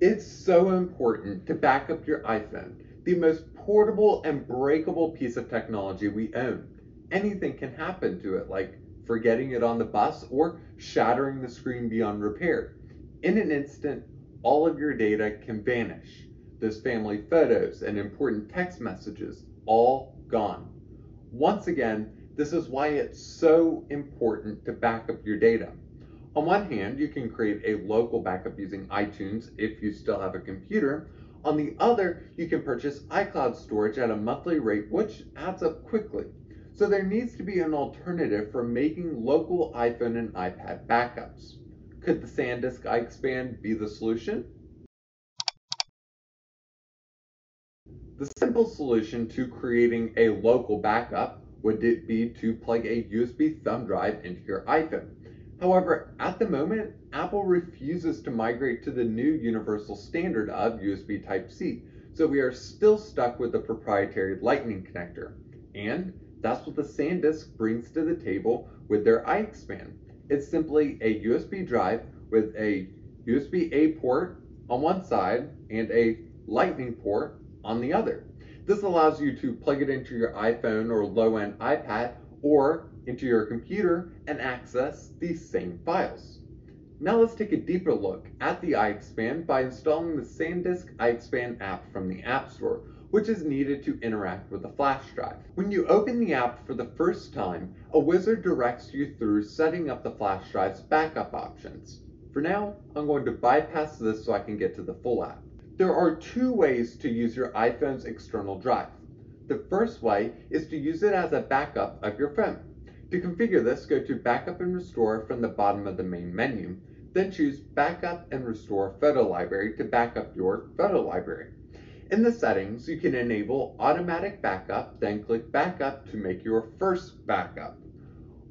It's so important to back up your iPhone, the most portable and breakable piece of technology we own. Anything can happen to it, like forgetting it on the bus or shattering the screen beyond repair. In an instant, all of your data can vanish. Those family photos and important text messages, all gone. Once again, this is why it's so important to back up your data. On one hand, you can create a local backup using iTunes if you still have a computer. On the other, you can purchase iCloud storage at a monthly rate, which adds up quickly. So there needs to be an alternative for making local iPhone and iPad backups. Could the SanDisk iXpand be the solution? The simple solution to creating a local backup would be to plug a USB thumb drive into your iPhone. However, at the moment, Apple refuses to migrate to the new universal standard of USB Type-C, so we are still stuck with the proprietary Lightning connector. And that's what the SanDisk brings to the table with their iXpand. It's simply a USB drive with a USB-A port on one side and a Lightning port on the other. This allows you to plug it into your iPhone or low-end iPad or into your computer and access these same files. Now let's take a deeper look at the iXpand by installing the SanDisk iXpand app from the App Store, which is needed to interact with the flash drive. When you open the app for the first time, a wizard directs you through setting up the flash drive's backup options. For now, I'm going to bypass this so I can get to the full app. There are two ways to use your iPhone's external drive. The first way is to use it as a backup of your phone. To configure this, go to Backup and Restore from the bottom of the main menu, then choose Backup and Restore Photo Library to back up your photo library. In the settings, you can enable automatic backup, then click Backup to make your first backup.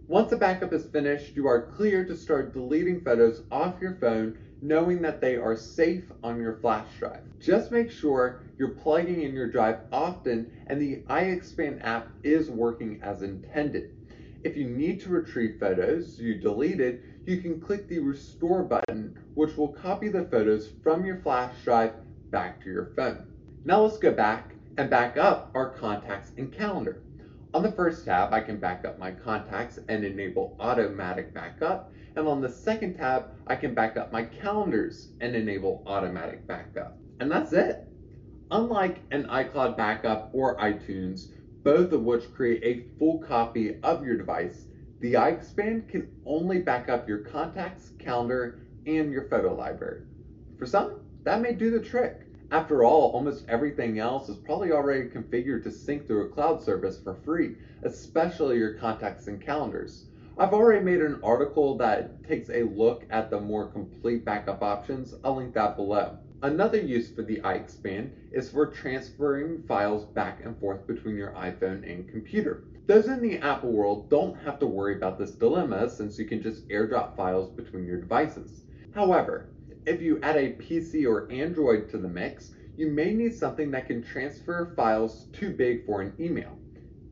Once a backup is finished, you are clear to start deleting photos off your phone knowing that they are safe on your flash drive. Just make sure you're plugging in your drive often and the iXpand app is working as intended. If you need to retrieve photos you deleted, you can click the restore button, which will copy the photos from your flash drive back to your phone. Now let's go back and back up our contacts and calendar. On the first tab, I can back up my contacts and enable automatic backup. And on the second tab, I can back up my calendars and enable automatic backup. And that's it. Unlike an iCloud backup or iTunes, both of which create a full copy of your device, the iXpand can only back up your contacts, calendar, and your photo library. For some, that may do the trick. After all, almost everything else is probably already configured to sync through a cloud service for free, especially your contacts and calendars. I've already made an article that takes a look at the more complete backup options. I'll link that below. Another use for the iXpand is for transferring files back and forth between your iPhone and computer. Those in the Apple world don't have to worry about this dilemma since you can just airdrop files between your devices. However, if you add a PC or Android to the mix, you may need something that can transfer files too big for an email.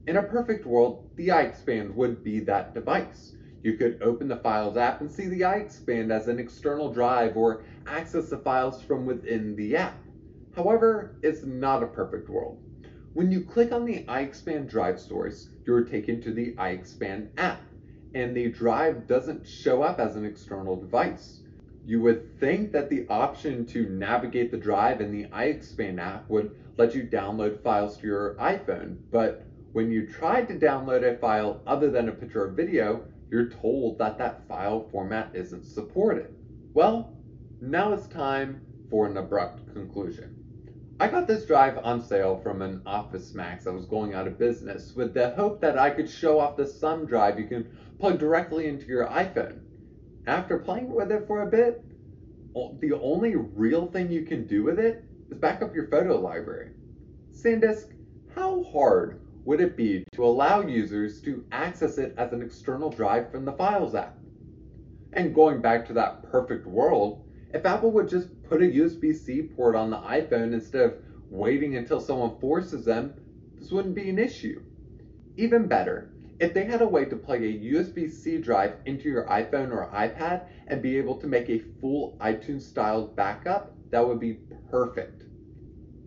In a perfect world, the iXpand would be that device. You could open the Files app and see the iXpand as an external drive or access the files from within the app. However, it's not a perfect world. When you click on the iXpand drive source, you're taken to the iXpand app, and the drive doesn't show up as an external device. You would think that the option to navigate the drive in the iXpand app would let you download files to your iPhone, but when you try to download a file other than a picture or video, you're told that that file format isn't supported. Well, now it's time for an abrupt conclusion. I got this drive on sale from an Office Max that was going out of business with the hope that I could show off the thumb drive you can plug directly into your iPhone. After playing with it for a bit, the only real thing you can do with it is back up your photo library. SanDisk, how hard would it be to allow users to access it as an external drive from the Files app? And going back to that perfect world, if Apple would just put a USB-C port on the iPhone instead of waiting until someone forces them, this wouldn't be an issue. Even better, if they had a way to plug a USB-C drive into your iPhone or iPad and be able to make a full iTunes style backup, that would be perfect.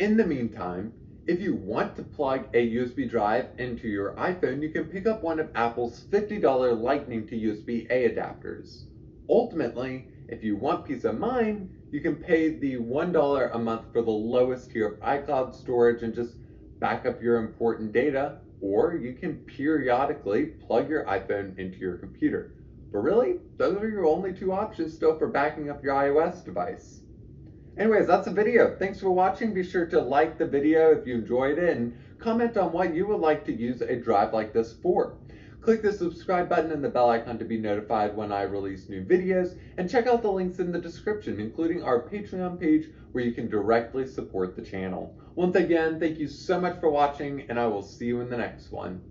In the meantime, if you want to plug a USB drive into your iPhone, you can pick up one of Apple's $50 Lightning to USB A adapters. Ultimately, if you want peace of mind, you can pay the $1 a month for the lowest tier of iCloud storage and just back up your important data, or you can periodically plug your iPhone into your computer. But really, those are your only two options still for backing up your iOS device. Anyways, that's the video. Thanks for watching. Be sure to like the video if you enjoyed it and comment on what you would like to use a drive like this for. Click the subscribe button and the bell icon to be notified when I release new videos, and check out the links in the description, including our Patreon page where you can directly support the channel. Once again, thank you so much for watching, and I will see you in the next one.